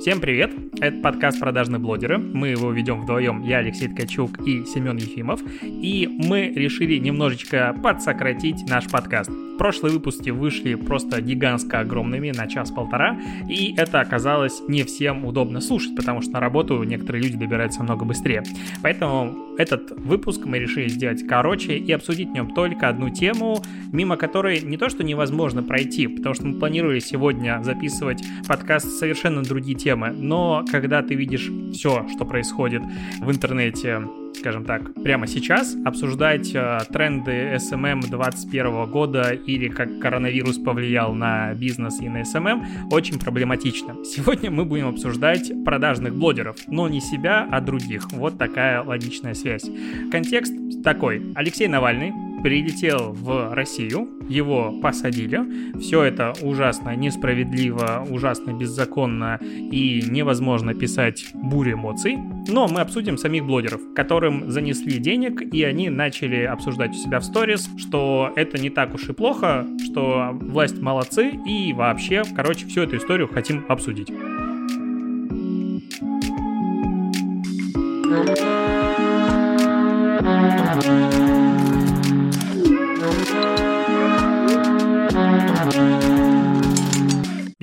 Всем привет! Это подкаст «Продажные блогеры». Мы его ведем вдвоем, я Алексей Ткачук и Семен Ефимов. И мы решили немножечко подсократить наш подкаст. Прошлые выпуски вышли просто гигантско огромными на час-полтора, и это оказалось не всем удобно слушать, потому что на работу некоторые люди добираются много быстрее. Поэтому этот выпуск мы решили сделать короче и обсудить в нем только одну тему, мимо которой не то что невозможно пройти, потому что мы планировали сегодня записывать подкаст совершенно другие темы, но когда ты видишь все, что происходит в интернете, скажем так, прямо сейчас, обсуждать э, тренды SMM 2021 года или как коронавирус повлиял на бизнес и на SMM очень проблематично. Сегодня мы будем обсуждать продажных блогеров, но не себя, а других. Вот такая логичная связь. Контекст такой. Алексей Навальный прилетел в Россию, его посадили. Все это ужасно несправедливо, ужасно беззаконно и невозможно писать бурю эмоций. Но мы обсудим самих блогеров, которым занесли денег, и они начали обсуждать у себя в сторис, что это не так уж и плохо, что власть молодцы, и вообще, короче, всю эту историю хотим обсудить.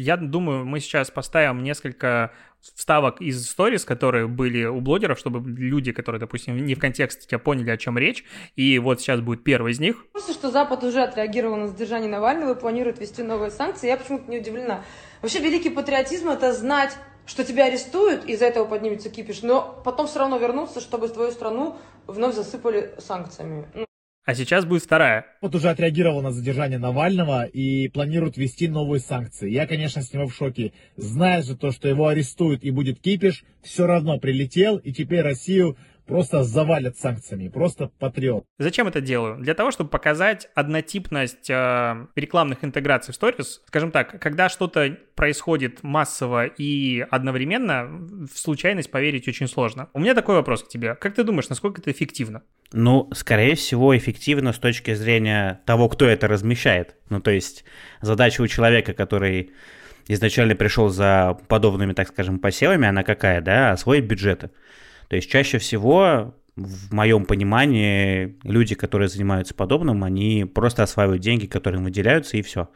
Я думаю, мы сейчас поставим несколько вставок из сторис, которые были у блогеров, чтобы люди, которые, допустим, не в контексте тебя поняли, о чем речь. И вот сейчас будет первый из них. Что Запад уже отреагировал на задержание Навального и планирует ввести новые санкции. Я почему-то не удивлена. Вообще великий патриотизм это знать, что тебя арестуют, из-за этого поднимется кипиш, но потом все равно вернуться, чтобы твою страну вновь засыпали санкциями. Ну, а сейчас будет вторая. Вот уже отреагировал на задержание Навального и планирует ввести новые санкции. Я, конечно, с него в шоке. Зная же то, что его арестуют и будет кипиш, все равно прилетел, и теперь Россию просто завалят санкциями, просто патриот. Зачем это делаю? Для того, чтобы показать однотипность э, рекламных интеграций в сторис. Скажем так, когда что-то происходит массово и одновременно, в случайность поверить очень сложно. У меня такой вопрос к тебе. Как ты думаешь, насколько это эффективно? Ну, скорее всего, эффективно с точки зрения того, кто это размещает. Ну, то есть задача у человека, который изначально пришел за подобными, так скажем, посевами, она какая, да, освоить бюджеты. То есть чаще всего, в моем понимании, люди, которые занимаются подобным, они просто осваивают деньги, которые им выделяются, и все.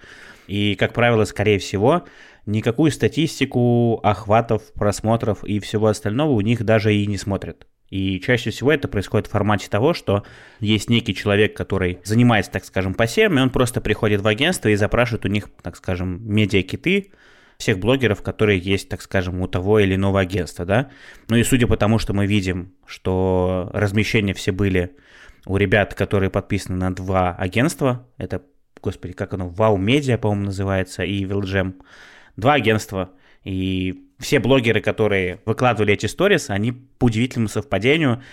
И, как правило, скорее всего, никакую статистику охватов, просмотров и всего остального у них даже и не смотрят. И чаще всего это происходит в формате того, что есть некий человек, который занимается, так скажем, посевами, он просто приходит в агентство и запрашивает у них, так скажем, медиакиты, всех блогеров, которые есть, так скажем, у того или иного агентства, да. Ну и судя по тому, что мы видим, что размещения все были у ребят, которые подписаны на два агентства, это, господи, как оно, Wow Media, по-моему, называется, и Vilgem, два агентства, и все блогеры, которые выкладывали эти сторис, они по удивительному совпадению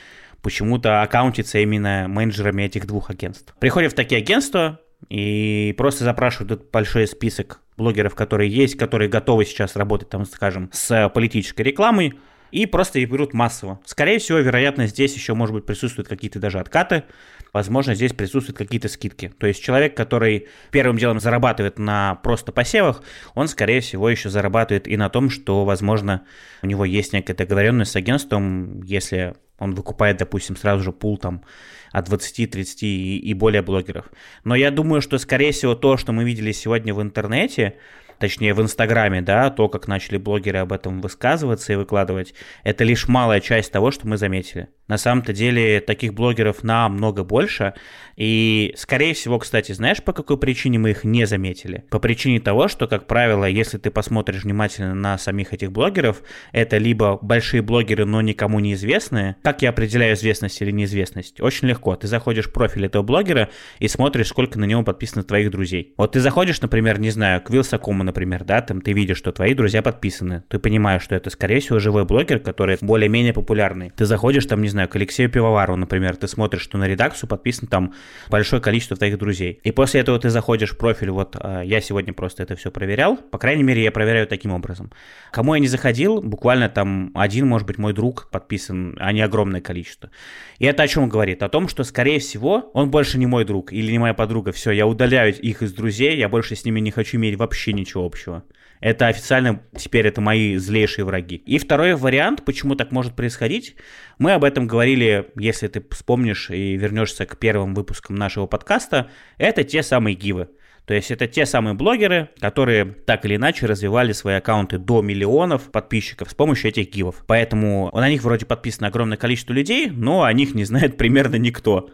почему-то аккаунтятся именно менеджерами этих двух агентств. Приходят в такие агентства, и просто запрашивают этот большой список блогеров, которые есть, которые готовы сейчас работать, там, скажем, с политической рекламой, и просто их берут массово. Скорее всего, вероятно, здесь еще, может быть, присутствуют какие-то даже откаты, возможно, здесь присутствуют какие-то скидки. То есть человек, который первым делом зарабатывает на просто посевах, он, скорее всего, еще зарабатывает и на том, что, возможно, у него есть некая договоренность с агентством, если он выкупает, допустим, сразу же пул там от 20, 30 и, и более блогеров. Но я думаю, что, скорее всего, то, что мы видели сегодня в интернете, точнее в Инстаграме, да, то, как начали блогеры об этом высказываться и выкладывать, это лишь малая часть того, что мы заметили. На самом-то деле таких блогеров намного больше, и, скорее всего, кстати, знаешь, по какой причине мы их не заметили? По причине того, что, как правило, если ты посмотришь внимательно на самих этих блогеров, это либо большие блогеры, но никому не известные. Как я определяю известность или неизвестность? Очень легко. Ты заходишь в профиль этого блогера и смотришь, сколько на него подписано твоих друзей. Вот ты заходишь, например, не знаю, к Вилсакому, например, да, там ты видишь, что твои друзья подписаны. Ты понимаешь, что это, скорее всего, живой блогер, который более-менее популярный. Ты заходишь, там, не знаю, к Алексею Пивовару, например, ты смотришь, что на редакцию подписано там большое количество твоих друзей. И после этого ты заходишь в профиль, вот а, я сегодня просто это все проверял, по крайней мере, я проверяю таким образом. Кому я не заходил, буквально там один, может быть, мой друг подписан, а не огромное количество. И это о чем говорит? О том, что, скорее всего, он больше не мой друг или не моя подруга. Все, я удаляю их из друзей, я больше с ними не хочу иметь вообще ничего общего. Это официально теперь это мои злейшие враги. И второй вариант, почему так может происходить, мы об этом говорили, если ты вспомнишь и вернешься к первым выпускам нашего подкаста, это те самые гивы. То есть это те самые блогеры, которые так или иначе развивали свои аккаунты до миллионов подписчиков с помощью этих гивов. Поэтому на них вроде подписано огромное количество людей, но о них не знает примерно никто.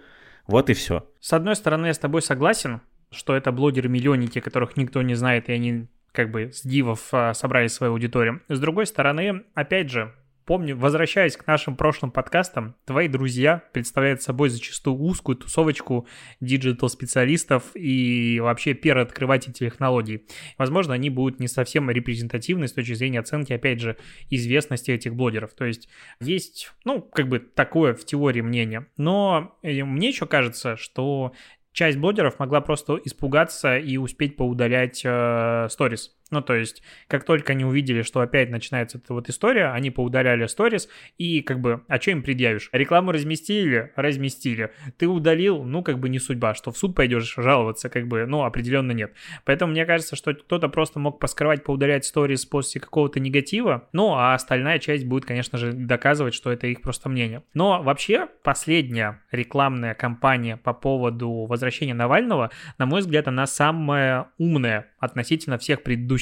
Вот и все. С одной стороны, я с тобой согласен, что это блогеры-миллионники, которых никто не знает, и они как бы с дивов а, собрали свою аудиторию. С другой стороны, опять же, помню, возвращаясь к нашим прошлым подкастам, твои друзья представляют собой зачастую узкую тусовочку digital-специалистов и вообще первооткрывателей технологий. Возможно, они будут не совсем репрезентативны с точки зрения оценки, опять же, известности этих блогеров. То есть есть, ну, как бы такое в теории мнение. Но э, мне еще кажется, что часть блогеров могла просто испугаться и успеть поудалять э, сторис. Э, ну, то есть, как только они увидели, что опять начинается эта вот история, они поудаляли сторис, и как бы, а что им предъявишь? Рекламу разместили? Разместили. Ты удалил? Ну, как бы не судьба, что в суд пойдешь жаловаться, как бы, ну, определенно нет. Поэтому мне кажется, что кто-то просто мог поскрывать, поудалять сторис после какого-то негатива, ну, а остальная часть будет, конечно же, доказывать, что это их просто мнение. Но вообще, последняя рекламная кампания по поводу возвращения Навального, на мой взгляд, она самая умная относительно всех предыдущих.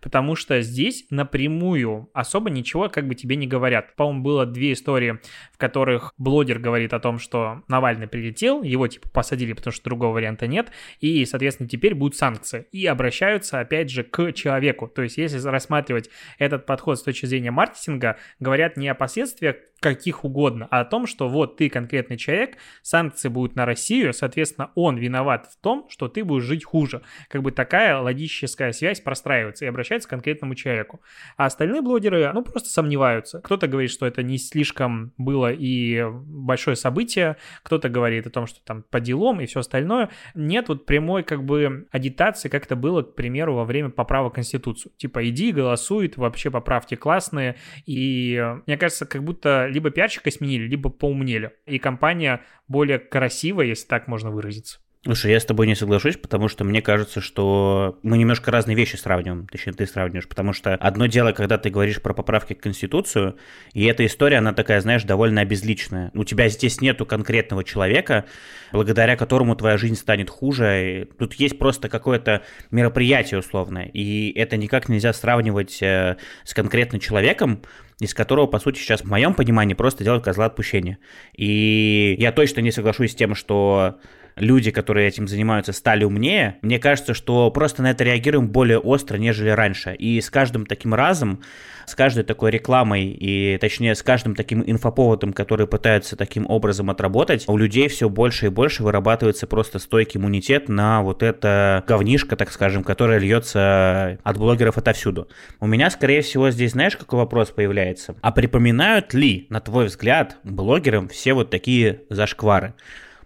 Потому что здесь напрямую особо ничего как бы тебе не говорят. По-моему, было две истории, в которых блогер говорит о том, что Навальный прилетел, его типа посадили, потому что другого варианта нет, и, соответственно, теперь будут санкции. И обращаются, опять же, к человеку. То есть, если рассматривать этот подход с точки зрения маркетинга, говорят не о последствиях каких угодно, а о том, что вот ты конкретный человек, санкции будут на Россию, соответственно, он виноват в том, что ты будешь жить хуже. Как бы такая логическая связь простраивается и обращается к конкретному человеку. А остальные блогеры, ну, просто сомневаются. Кто-то говорит, что это не слишком было и большое событие, кто-то говорит о том, что там по делам и все остальное. Нет вот прямой как бы агитации, как это было, к примеру, во время поправок Конституцию. Типа иди, голосуй, вообще поправки классные. И мне кажется, как будто либо пиарщика сменили, либо поумнели. И компания более красивая, если так можно выразиться. Слушай, я с тобой не соглашусь, потому что мне кажется, что мы немножко разные вещи сравниваем, точнее, ты сравниваешь, потому что одно дело, когда ты говоришь про поправки к Конституцию, и эта история, она такая, знаешь, довольно обезличная. У тебя здесь нету конкретного человека, благодаря которому твоя жизнь станет хуже. Тут есть просто какое-то мероприятие условное, и это никак нельзя сравнивать э, с конкретным человеком, из которого, по сути, сейчас, в моем понимании, просто делают козла отпущения. И я точно не соглашусь с тем, что люди, которые этим занимаются, стали умнее, мне кажется, что просто на это реагируем более остро, нежели раньше. И с каждым таким разом, с каждой такой рекламой и, точнее, с каждым таким инфоповодом, который пытаются таким образом отработать, у людей все больше и больше вырабатывается просто стойкий иммунитет на вот это говнишко, так скажем, которое льется от блогеров отовсюду. У меня, скорее всего, здесь, знаешь, какой вопрос появляется? А припоминают ли, на твой взгляд, блогерам все вот такие зашквары?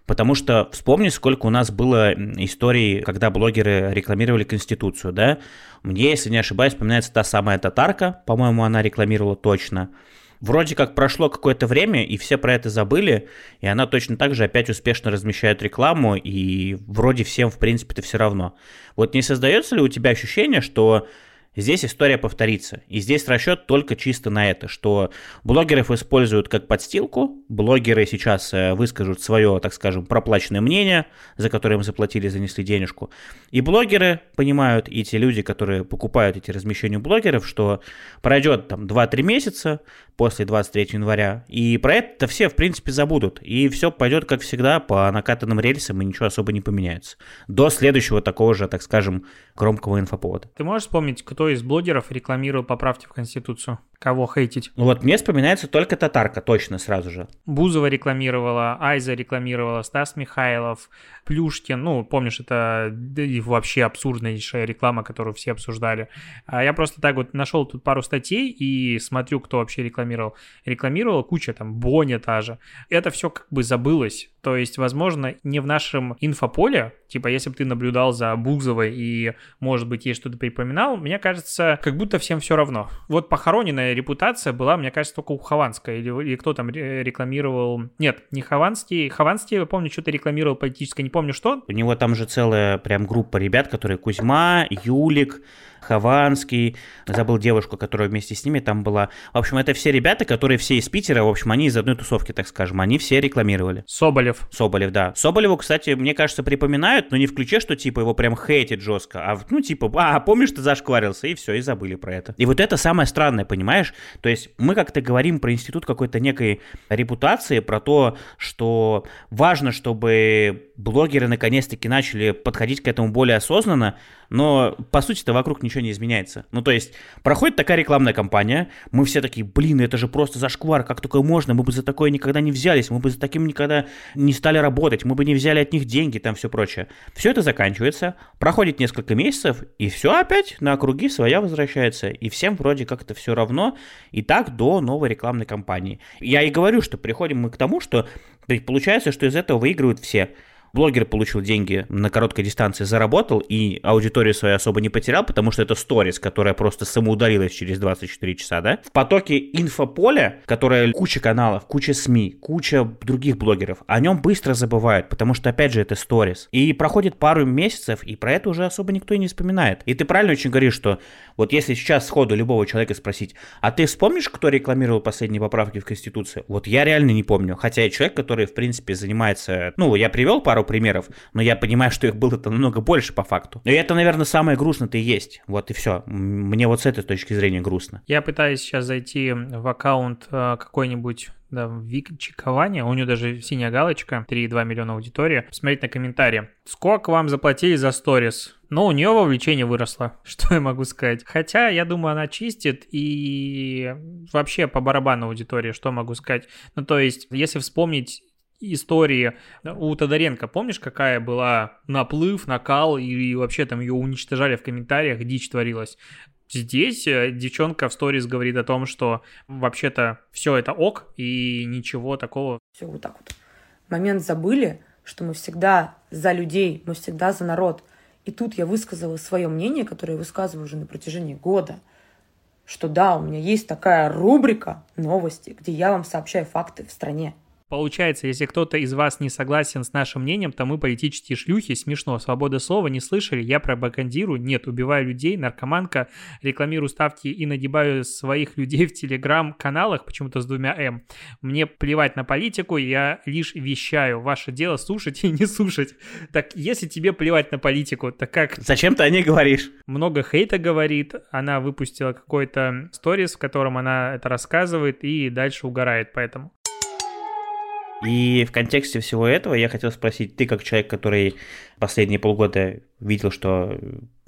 Потому что вспомни, сколько у нас было историй, когда блогеры рекламировали Конституцию, да? Мне, если не ошибаюсь, вспоминается та самая татарка, по-моему, она рекламировала точно. Вроде как прошло какое-то время, и все про это забыли, и она точно так же опять успешно размещает рекламу, и вроде всем, в принципе, это все равно. Вот не создается ли у тебя ощущение, что Здесь история повторится. И здесь расчет только чисто на это, что блогеров используют как подстилку, блогеры сейчас э, выскажут свое, так скажем, проплаченное мнение, за которое им заплатили, занесли денежку. И блогеры понимают, и те люди, которые покупают эти размещения блогеров, что пройдет там 2-3 месяца после 23 января, и про это все, в принципе, забудут. И все пойдет, как всегда, по накатанным рельсам, и ничего особо не поменяется. До следующего такого же, так скажем, громкого инфоповода. Ты можешь вспомнить, кто из блогеров рекламировал поправки в Конституцию? Кого хейтить? Ну вот мне вспоминается только Татарка, точно сразу же. Бузова рекламировала, Айза рекламировала, Стас Михайлов, Плюшкин. Ну, помнишь, это вообще абсурднейшая реклама, которую все обсуждали. А я просто так вот нашел тут пару статей и смотрю, кто вообще рекламировал. Рекламировала куча, там, Боня та же. Это все как бы забылось. То есть, возможно, не в нашем инфополе, типа, если бы ты наблюдал за Бузовой и, может быть, ей что-то припоминал, мне кажется, как будто всем все равно. Вот похороненная репутация была, мне кажется, только у Хованска, или, или кто там рекламировал... Нет, не Хованский. Хованский, я помню, что-то рекламировал политическое, не помню что. У него там же целая прям группа ребят, которые Кузьма, Юлик, Хованский, забыл девушку, которая вместе с ними там была. В общем, это все ребята, которые все из Питера, в общем, они из одной тусовки, так скажем, они все рекламировали. Соболев. Соболев, да. Соболеву, кстати, мне кажется, припоминают, но не в ключе, что типа его прям хейтит жестко, а ну типа, а, помнишь, ты зашкварился, и все, и забыли про это. И вот это самое странное, понимаешь? То есть мы как-то говорим про институт какой-то некой репутации, про то, что важно, чтобы блогеры наконец-таки начали подходить к этому более осознанно, но по сути-то вокруг ничего не изменяется. Ну, то есть, проходит такая рекламная кампания, мы все такие, блин, это же просто зашквар, как такое можно, мы бы за такое никогда не взялись, мы бы за таким никогда не стали работать, мы бы не взяли от них деньги, там все прочее. Все это заканчивается, проходит несколько месяцев, и все опять на круги своя возвращается, и всем вроде как это все равно, и так до новой рекламной кампании. Я и говорю, что приходим мы к тому, что получается, что из этого выигрывают все – блогер получил деньги на короткой дистанции, заработал и аудиторию свою особо не потерял, потому что это сторис, которая просто самоудалилась через 24 часа, да? В потоке инфополя, которое куча каналов, куча СМИ, куча других блогеров, о нем быстро забывают, потому что, опять же, это сторис. И проходит пару месяцев, и про это уже особо никто и не вспоминает. И ты правильно очень говоришь, что вот если сейчас сходу любого человека спросить, а ты вспомнишь, кто рекламировал последние поправки в Конституцию? Вот я реально не помню. Хотя я человек, который, в принципе, занимается... Ну, я привел пару пару примеров, но я понимаю, что их было-то намного больше по факту. И это, наверное, самое грустное-то и есть. Вот и все. Мне вот с этой точки зрения грустно. Я пытаюсь сейчас зайти в аккаунт э, какой-нибудь да, Вик у нее даже синяя галочка, 3,2 миллиона аудитории. Посмотреть на комментарии. Сколько вам заплатили за сторис? Но у нее вовлечение выросло, что я могу сказать. Хотя, я думаю, она чистит и вообще по барабану аудитории, что могу сказать. Ну, то есть, если вспомнить истории у Тодоренко. Помнишь, какая была наплыв, накал, и вообще там ее уничтожали в комментариях, дичь творилась. Здесь э, девчонка в сторис говорит о том, что вообще-то все это ок, и ничего такого. Все вот так вот. Момент забыли, что мы всегда за людей, мы всегда за народ. И тут я высказала свое мнение, которое я высказываю уже на протяжении года, что да, у меня есть такая рубрика новости, где я вам сообщаю факты в стране. Получается, если кто-то из вас не согласен с нашим мнением, то мы политические шлюхи, смешно, свобода слова, не слышали, я пропагандирую, нет, убиваю людей, наркоманка, рекламирую ставки и нагибаю своих людей в телеграм-каналах, почему-то с двумя М. Мне плевать на политику, я лишь вещаю, ваше дело слушать и не слушать. Так если тебе плевать на политику, так как... Зачем ты о ней говоришь? Много хейта говорит, она выпустила какой-то сторис, в котором она это рассказывает и дальше угорает, поэтому. И в контексте всего этого я хотел спросить, ты как человек, который последние полгода видел, что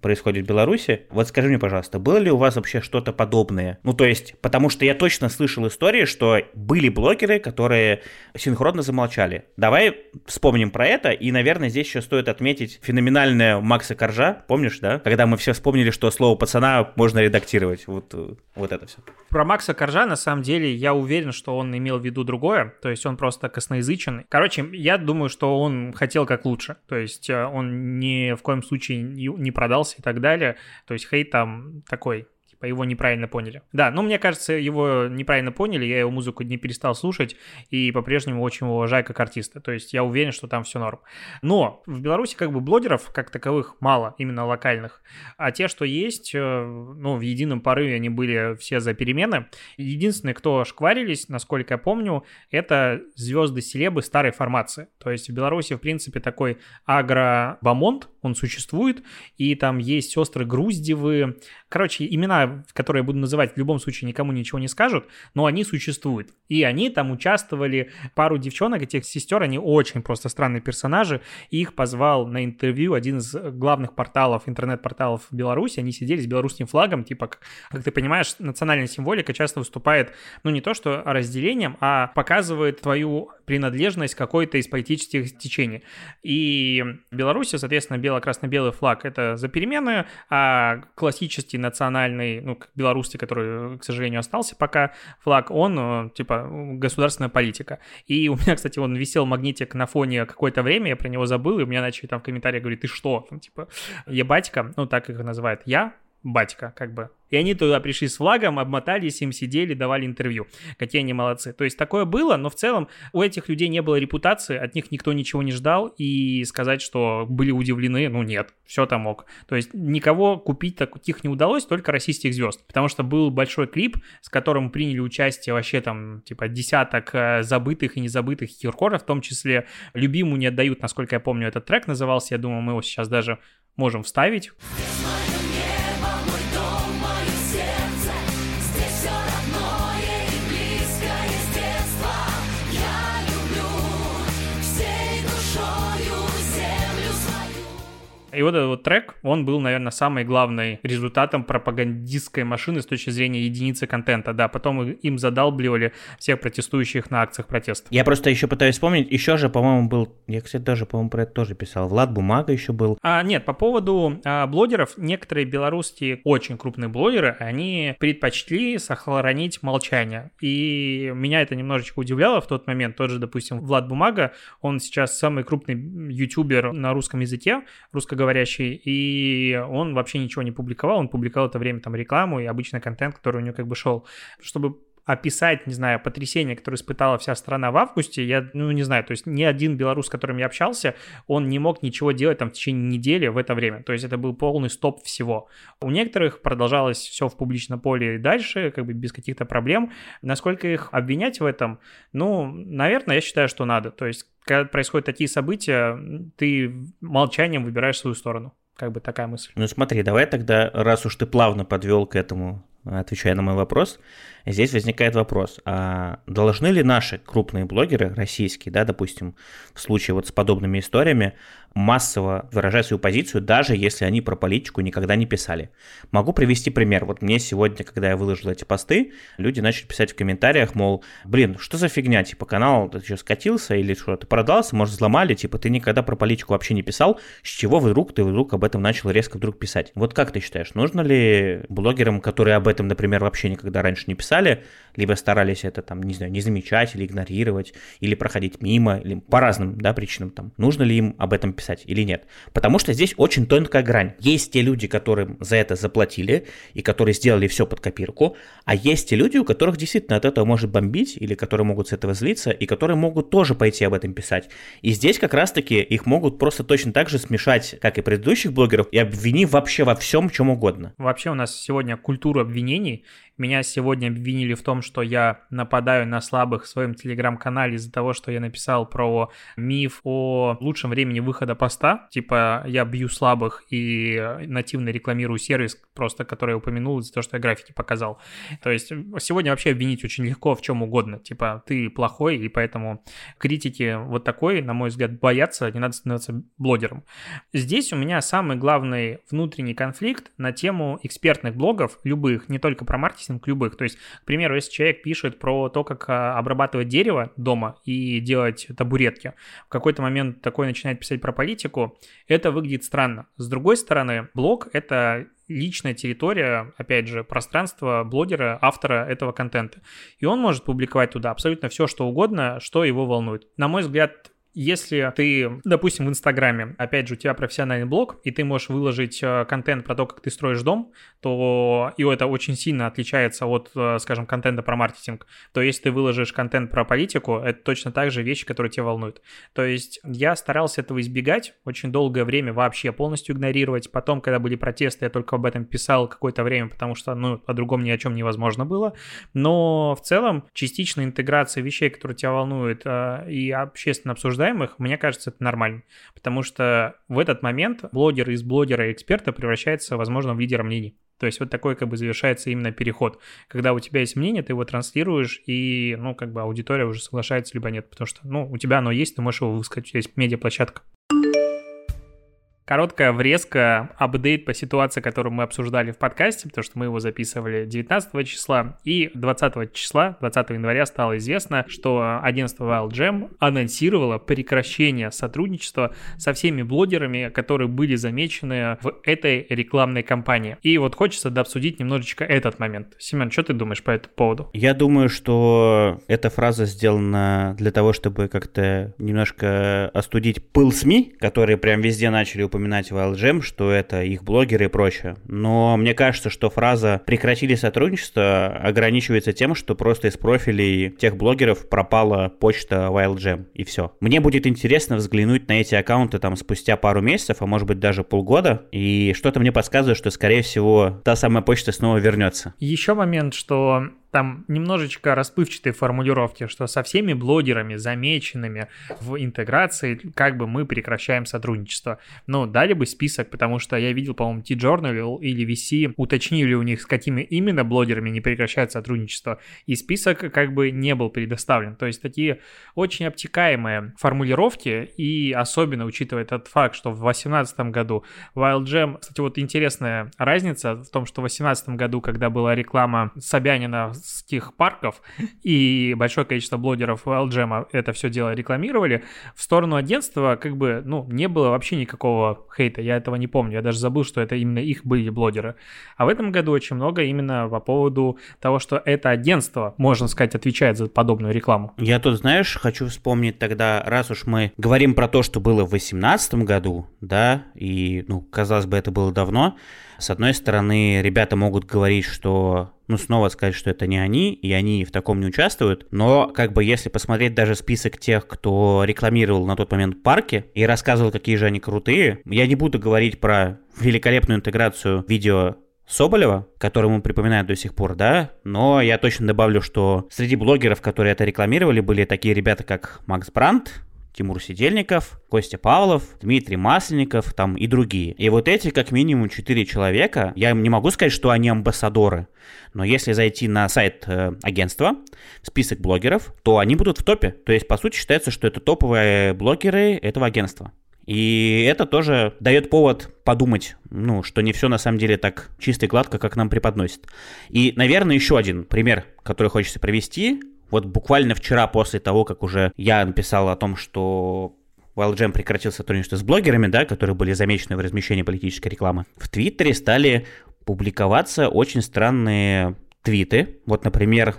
происходит в Беларуси. Вот скажи мне, пожалуйста, было ли у вас вообще что-то подобное? Ну, то есть, потому что я точно слышал истории, что были блогеры, которые синхронно замолчали. Давай вспомним про это, и, наверное, здесь еще стоит отметить феноменальное Макса Коржа, помнишь, да? Когда мы все вспомнили, что слово пацана можно редактировать. Вот, вот это все. Про Макса Коржа, на самом деле, я уверен, что он имел в виду другое, то есть он просто косноязычен. Короче, я думаю, что он хотел как лучше, то есть э, он ни в коем случае не продался и так далее. То есть хейт там такой его неправильно поняли. Да, ну мне кажется, его неправильно поняли, я его музыку не перестал слушать и по-прежнему очень уважаю как артиста. То есть я уверен, что там все норм. Но в Беларуси как бы блогеров как таковых мало, именно локальных. А те, что есть, э, ну в едином порыве они были все за перемены. Единственные, кто шкварились, насколько я помню, это звезды-селебы старой формации. То есть в Беларуси, в принципе, такой агро-бамонт, он существует, и там есть сестры Груздевы. Короче, имена которые я буду называть, в любом случае никому ничего не скажут, но они существуют. И они там участвовали, пару девчонок, этих сестер, они очень просто странные персонажи, и их позвал на интервью один из главных порталов, интернет-порталов Беларуси, они сидели с белорусским флагом, типа, как, как ты понимаешь, национальная символика часто выступает, ну не то что разделением, а показывает твою принадлежность какой-то из политических течений. И в Беларуси, соответственно, бело-красно-белый флаг — это за перемены, а классический национальный, ну, белорусский, который, к сожалению, остался пока, флаг, он, э, типа, государственная политика. И у меня, кстати, он висел магнитик на фоне какое-то время, я про него забыл, и у меня начали там в комментариях говорить, ты что? Там, типа, ебатька, ну, так их называют. Я батька, как бы. И они туда пришли с флагом, обмотались, им сидели, давали интервью. Какие они молодцы. То есть такое было, но в целом у этих людей не было репутации, от них никто ничего не ждал, и сказать, что были удивлены, ну нет, все там ок. То есть никого купить таких не удалось, только российских звезд. Потому что был большой клип, с которым приняли участие вообще там, типа, десяток э, забытых и незабытых хиркоров, в том числе «Любимую не отдают», насколько я помню, этот трек назывался, я думаю, мы его сейчас даже можем вставить. И вот этот вот трек, он был, наверное, самый главный результатом пропагандистской машины с точки зрения единицы контента. Да, потом им задалбливали всех протестующих на акциях протеста. Я просто еще пытаюсь вспомнить, еще же, по-моему, был, я, кстати, даже, по-моему, про это тоже писал, Влад Бумага еще был. А, нет, по поводу а, блогеров, некоторые белорусские очень крупные блогеры, они предпочли сохранить молчание. И меня это немножечко удивляло в тот момент. Тот же, допустим, Влад Бумага, он сейчас самый крупный ютубер на русском языке, русско русскоговорящий, и он вообще ничего не публиковал, он публиковал это время там рекламу и обычный контент, который у него как бы шел. Чтобы описать, не знаю, потрясение, которое испытала вся страна в августе, я, ну, не знаю, то есть ни один белорус, с которым я общался, он не мог ничего делать там в течение недели в это время, то есть это был полный стоп всего. У некоторых продолжалось все в публичном поле и дальше, как бы без каких-то проблем. Насколько их обвинять в этом? Ну, наверное, я считаю, что надо, то есть когда происходят такие события, ты молчанием выбираешь свою сторону. Как бы такая мысль. Ну смотри, давай тогда, раз уж ты плавно подвел к этому, отвечая на мой вопрос, здесь возникает вопрос, а должны ли наши крупные блогеры, российские, да, допустим, в случае вот с подобными историями, массово выражать свою позицию, даже если они про политику никогда не писали. Могу привести пример. Вот мне сегодня, когда я выложил эти посты, люди начали писать в комментариях, мол, блин, что за фигня, типа канал ты что, скатился или что, ты продался, может взломали, типа ты никогда про политику вообще не писал, с чего вдруг ты вдруг об этом начал резко вдруг писать? Вот как ты считаешь, нужно ли блогерам, которые об этом, например, вообще никогда раньше не писали, писали, либо старались это там, не знаю, не замечать или игнорировать, или проходить мимо, или по разным, да, причинам там, нужно ли им об этом писать или нет. Потому что здесь очень тонкая грань. Есть те люди, которым за это заплатили, и которые сделали все под копирку, а есть те люди, у которых действительно от этого может бомбить, или которые могут с этого злиться, и которые могут тоже пойти об этом писать. И здесь как раз-таки их могут просто точно так же смешать, как и предыдущих блогеров, и обвинив вообще во всем, чем угодно. Вообще у нас сегодня культура обвинений, меня сегодня обвинили в том, что я нападаю на слабых в своем телеграм-канале из-за того, что я написал про миф о лучшем времени выхода поста. Типа я бью слабых и нативно рекламирую сервис, просто который я упомянул из-за того, что я графики показал. То есть сегодня вообще обвинить очень легко в чем угодно. Типа ты плохой, и поэтому критики вот такой, на мой взгляд, боятся, не надо становиться блогером. Здесь у меня самый главный внутренний конфликт на тему экспертных блогов, любых, не только про маркетинг, маркетинг любых. То есть, к примеру, если человек пишет про то, как а, обрабатывать дерево дома и делать табуретки, в какой-то момент такой начинает писать про политику, это выглядит странно. С другой стороны, блог — это личная территория, опять же, пространство блогера, автора этого контента. И он может публиковать туда абсолютно все, что угодно, что его волнует. На мой взгляд, если ты, допустим, в Инстаграме, опять же, у тебя профессиональный блог, и ты можешь выложить э, контент про то, как ты строишь дом, то и это очень сильно отличается от, э, скажем, контента про маркетинг. То если ты выложишь контент про политику, это точно так же вещи, которые тебя волнуют. То есть я старался этого избегать очень долгое время вообще полностью игнорировать. Потом, когда были протесты, я только об этом писал какое-то время, потому что, ну, по-другому ни о чем невозможно было. Но в целом частичная интеграция вещей, которые тебя волнуют, э, и общественно обсуждать обсуждаемых, мне кажется, это нормально. Потому что в этот момент блогер из блогера и эксперта превращается, возможно, в лидера мнений. То есть вот такой как бы завершается именно переход. Когда у тебя есть мнение, ты его транслируешь, и, ну, как бы аудитория уже соглашается, либо нет, потому что, ну, у тебя оно есть, ты можешь его высказать, есть медиаплощадка. Короткая врезка, апдейт по ситуации, которую мы обсуждали в подкасте, потому что мы его записывали 19 числа, и 20 числа, 20 января стало известно, что агентство Wild Jam анонсировало прекращение сотрудничества со всеми блогерами, которые были замечены в этой рекламной кампании. И вот хочется дообсудить немножечко этот момент. Семен, что ты думаешь по этому поводу? Я думаю, что эта фраза сделана для того, чтобы как-то немножко остудить пыл СМИ, которые прям везде начали упоминать упоминать WildGem, что это их блогеры и прочее. Но мне кажется, что фраза «прекратили сотрудничество» ограничивается тем, что просто из профилей тех блогеров пропала почта WildGem, и все. Мне будет интересно взглянуть на эти аккаунты там спустя пару месяцев, а может быть даже полгода, и что-то мне подсказывает, что, скорее всего, та самая почта снова вернется. Еще момент, что там немножечко расплывчатые формулировки, что со всеми блогерами, замеченными в интеграции, как бы мы прекращаем сотрудничество. Ну, дали бы список, потому что я видел, по-моему, T-Journal или VC уточнили у них, с какими именно блогерами не прекращают сотрудничество, и список как бы не был предоставлен. То есть такие очень обтекаемые формулировки, и особенно учитывая тот факт, что в 2018 году WildGem, кстати, вот интересная разница в том, что в 2018 году, когда была реклама Собянина городских парков, и большое количество блогеров LGM это все дело рекламировали, в сторону агентства как бы, ну, не было вообще никакого хейта, я этого не помню, я даже забыл, что это именно их были блогеры. А в этом году очень много именно по поводу того, что это агентство, можно сказать, отвечает за подобную рекламу. Я тут, знаешь, хочу вспомнить тогда, раз уж мы говорим про то, что было в 2018 году, да, и, ну, казалось бы, это было давно, с одной стороны, ребята могут говорить, что ну, снова сказать, что это не они, и они в таком не участвуют. Но, как бы, если посмотреть даже список тех, кто рекламировал на тот момент парки и рассказывал, какие же они крутые, я не буду говорить про великолепную интеграцию видео Соболева, которому припоминают до сих пор, да, но я точно добавлю, что среди блогеров, которые это рекламировали, были такие ребята, как Макс Брандт, Тимур Сидельников, Костя Павлов, Дмитрий Масленников там и другие. И вот эти как минимум четыре человека, я не могу сказать, что они амбассадоры, но если зайти на сайт э, агентства, список блогеров, то они будут в топе. То есть, по сути, считается, что это топовые блогеры этого агентства. И это тоже дает повод подумать, ну, что не все на самом деле так чисто и гладко, как нам преподносят. И, наверное, еще один пример, который хочется привести, вот буквально вчера после того, как уже я написал о том, что WildGem прекратил сотрудничество с блогерами, да, которые были замечены в размещении политической рекламы, в Твиттере стали публиковаться очень странные твиты. Вот, например,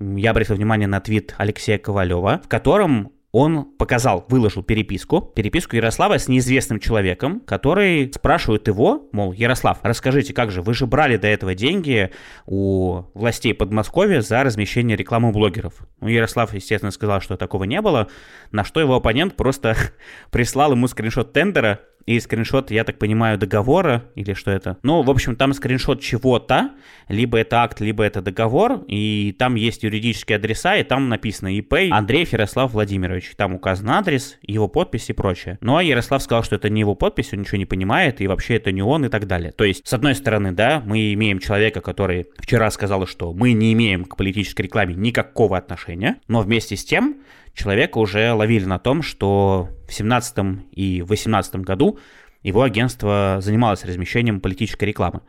я обратил внимание на твит Алексея Ковалева, в котором он показал, выложил переписку, переписку Ярослава с неизвестным человеком, который спрашивает его, мол, Ярослав, расскажите, как же, вы же брали до этого деньги у властей Подмосковья за размещение рекламы блогеров. Ну, Ярослав, естественно, сказал, что такого не было, на что его оппонент просто прислал ему скриншот тендера, и скриншот, я так понимаю, договора или что это. Ну, в общем, там скриншот чего-то, либо это акт, либо это договор, и там есть юридические адреса, и там написано ИП Андрей Ярослав Владимирович. Там указан адрес, его подпись и прочее. Ну, а Ярослав сказал, что это не его подпись, он ничего не понимает, и вообще это не он и так далее. То есть, с одной стороны, да, мы имеем человека, который вчера сказал, что мы не имеем к политической рекламе никакого отношения, но вместе с тем человека уже ловили на том, что в 2017 и 2018 году его агентство занималось размещением политической рекламы.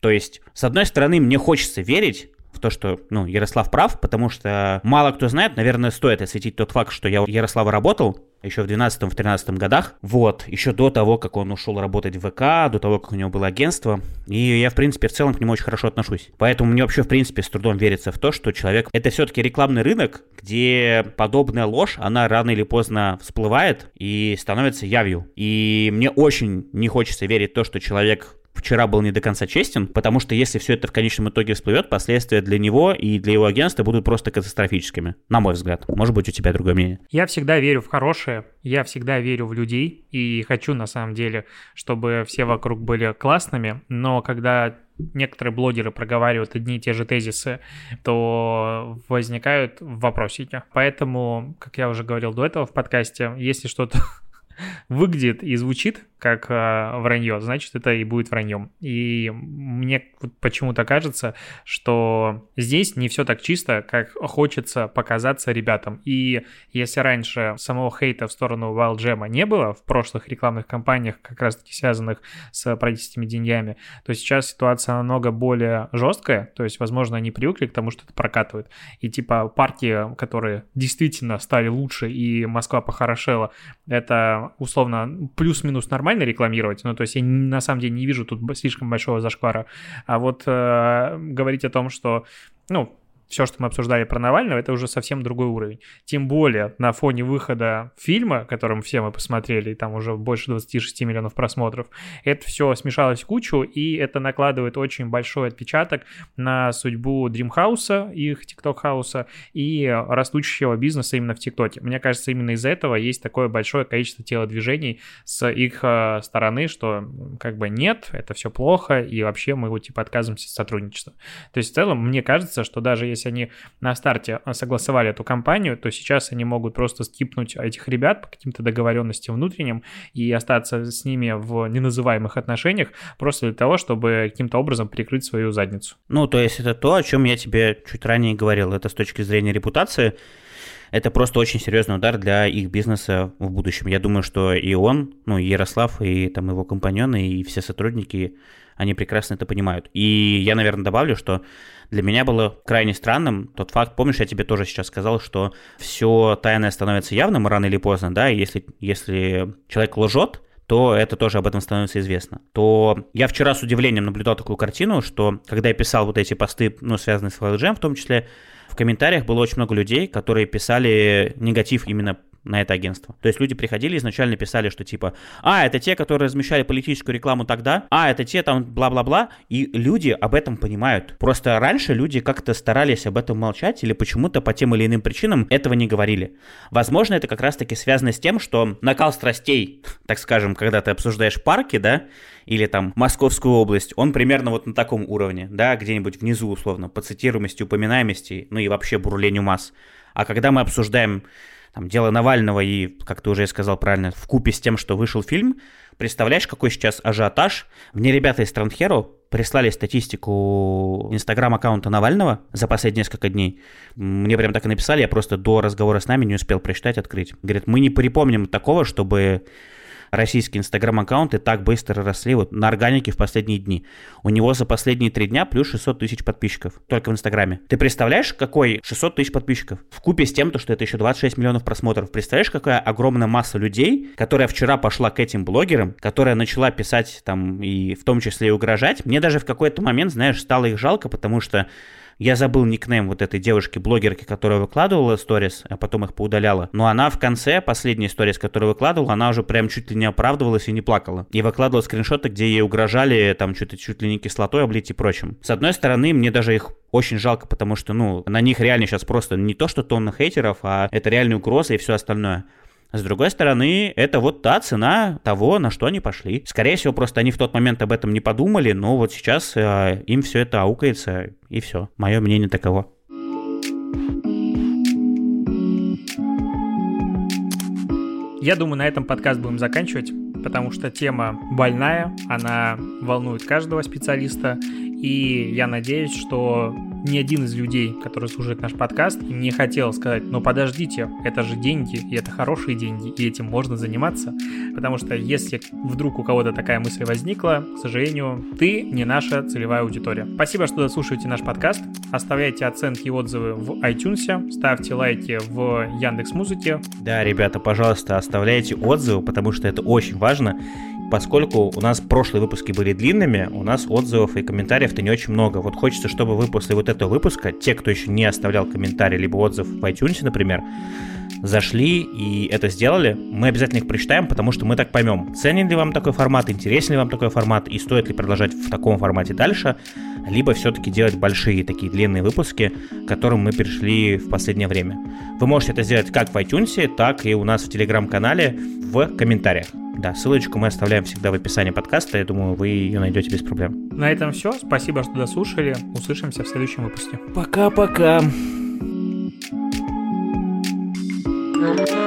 То есть, с одной стороны, мне хочется верить, в то, что, ну, Ярослав прав, потому что мало кто знает, наверное, стоит осветить тот факт, что я у Ярослава работал еще в 12-13 годах, вот, еще до того, как он ушел работать в ВК, до того, как у него было агентство, и я, в принципе, в целом к нему очень хорошо отношусь. Поэтому мне вообще, в принципе, с трудом верится в то, что человек... Это все-таки рекламный рынок, где подобная ложь, она рано или поздно всплывает и становится явью. И мне очень не хочется верить в то, что человек вчера был не до конца честен, потому что если все это в конечном итоге всплывет, последствия для него и для его агентства будут просто катастрофическими, на мой взгляд. Может быть, у тебя другое мнение. Я всегда верю в хорошее, я всегда верю в людей и хочу на самом деле, чтобы все вокруг были классными, но когда некоторые блогеры проговаривают одни и те же тезисы, то возникают вопросики. Поэтому, как я уже говорил до этого в подкасте, если что-то выглядит и звучит как э, вранье, значит, это и будет враньем. И мне почему-то кажется, что здесь не все так чисто, как хочется показаться ребятам. И если раньше самого хейта в сторону Wild Jam не было в прошлых рекламных кампаниях, как раз-таки связанных с правительственными деньгами, то сейчас ситуация намного более жесткая, то есть, возможно, они привыкли к тому, что это прокатывает. И типа партии, которые действительно стали лучше, и Москва похорошела, это условно плюс-минус нормально рекламировать, ну то есть я на самом деле не вижу тут слишком большого зашквара. А вот э, говорить о том, что, ну, все, что мы обсуждали про Навального, это уже совсем другой уровень. Тем более на фоне выхода фильма, которым все мы посмотрели, и там уже больше 26 миллионов просмотров, это все смешалось в кучу, и это накладывает очень большой отпечаток на судьбу Дримхауса, их ТикТок-хауса, и растущего бизнеса именно в ТикТоке. Мне кажется, именно из-за этого есть такое большое количество телодвижений с их э, стороны, что как бы нет, это все плохо, и вообще мы вот типа отказываемся от сотрудничества. То есть в целом мне кажется, что даже если они на старте а, согласовали эту компанию, то сейчас они могут просто скипнуть этих ребят по каким-то договоренностям внутренним и остаться с ними в неназываемых отношениях просто для того, чтобы каким-то образом прикрыть свою задницу. Ну, то есть это то, о чем я тебе чуть ранее говорил. Это с точки зрения репутации это просто очень серьезный удар для их бизнеса в будущем. Я думаю, что и он, ну, и Ярослав, и там его компаньоны, и все сотрудники, они прекрасно это понимают. И я, наверное, добавлю, что для меня было крайне странным тот факт, помнишь, я тебе тоже сейчас сказал, что все тайное становится явным рано или поздно, да, и если, если человек лжет, то это тоже об этом становится известно. То я вчера с удивлением наблюдал такую картину, что когда я писал вот эти посты, ну, связанные с FLGM в том числе, в комментариях было очень много людей, которые писали негатив именно на это агентство. То есть люди приходили изначально писали, что типа, а, это те, которые размещали политическую рекламу тогда, а, это те там бла-бла-бла, и люди об этом понимают. Просто раньше люди как-то старались об этом молчать или почему-то по тем или иным причинам этого не говорили. Возможно, это как раз-таки связано с тем, что накал страстей, так скажем, когда ты обсуждаешь парки, да, или там Московскую область, он примерно вот на таком уровне, да, где-нибудь внизу условно, по цитируемости, упоминаемости, ну и вообще бурлению масс. А когда мы обсуждаем там, дело Навального и, как ты уже сказал правильно, в купе с тем, что вышел фильм, представляешь, какой сейчас ажиотаж? Мне ребята из Трансхеро прислали статистику инстаграм-аккаунта Навального за последние несколько дней. Мне прям так и написали, я просто до разговора с нами не успел прочитать, открыть. Говорят, мы не припомним такого, чтобы российские инстаграм-аккаунты так быстро росли вот на органике в последние дни. У него за последние три дня плюс 600 тысяч подписчиков только в инстаграме. Ты представляешь, какой 600 тысяч подписчиков? В купе с тем, то, что это еще 26 миллионов просмотров. Представляешь, какая огромная масса людей, которая вчера пошла к этим блогерам, которая начала писать там и в том числе и угрожать. Мне даже в какой-то момент, знаешь, стало их жалко, потому что я забыл никнейм вот этой девушки-блогерки, которая выкладывала сторис, а потом их поудаляла. Но она в конце, последней сторис, которую выкладывала, она уже прям чуть ли не оправдывалась и не плакала. И выкладывала скриншоты, где ей угрожали там чуть, чуть ли не кислотой облить и прочим. С одной стороны, мне даже их очень жалко, потому что, ну, на них реально сейчас просто не то, что тонна хейтеров, а это реальные угрозы и все остальное. С другой стороны, это вот та цена того, на что они пошли. Скорее всего, просто они в тот момент об этом не подумали, но вот сейчас э, им все это аукается, и все. Мое мнение таково. Я думаю, на этом подкаст будем заканчивать, потому что тема больная, она волнует каждого специалиста, и я надеюсь, что ни один из людей, который слушает наш подкаст, не хотел сказать, ну подождите, это же деньги, и это хорошие деньги, и этим можно заниматься. Потому что если вдруг у кого-то такая мысль возникла, к сожалению, ты не наша целевая аудитория. Спасибо, что дослушиваете наш подкаст. Оставляйте оценки и отзывы в iTunes, ставьте лайки в Яндекс Музыке. Да, ребята, пожалуйста, оставляйте отзывы, потому что это очень важно поскольку у нас прошлые выпуски были длинными, у нас отзывов и комментариев-то не очень много. Вот хочется, чтобы вы после вот этого выпуска, те, кто еще не оставлял комментарий либо отзыв в iTunes, например, зашли и это сделали, мы обязательно их прочитаем, потому что мы так поймем, ценен ли вам такой формат, интересен ли вам такой формат и стоит ли продолжать в таком формате дальше, либо все-таки делать большие такие длинные выпуски, к которым мы перешли в последнее время. Вы можете это сделать как в iTunes, так и у нас в телеграм-канале в комментариях. Да, ссылочку мы оставляем всегда в описании подкаста. Я думаю, вы ее найдете без проблем. На этом все. Спасибо, что дослушали. Услышимся в следующем выпуске. Пока-пока. Thank you.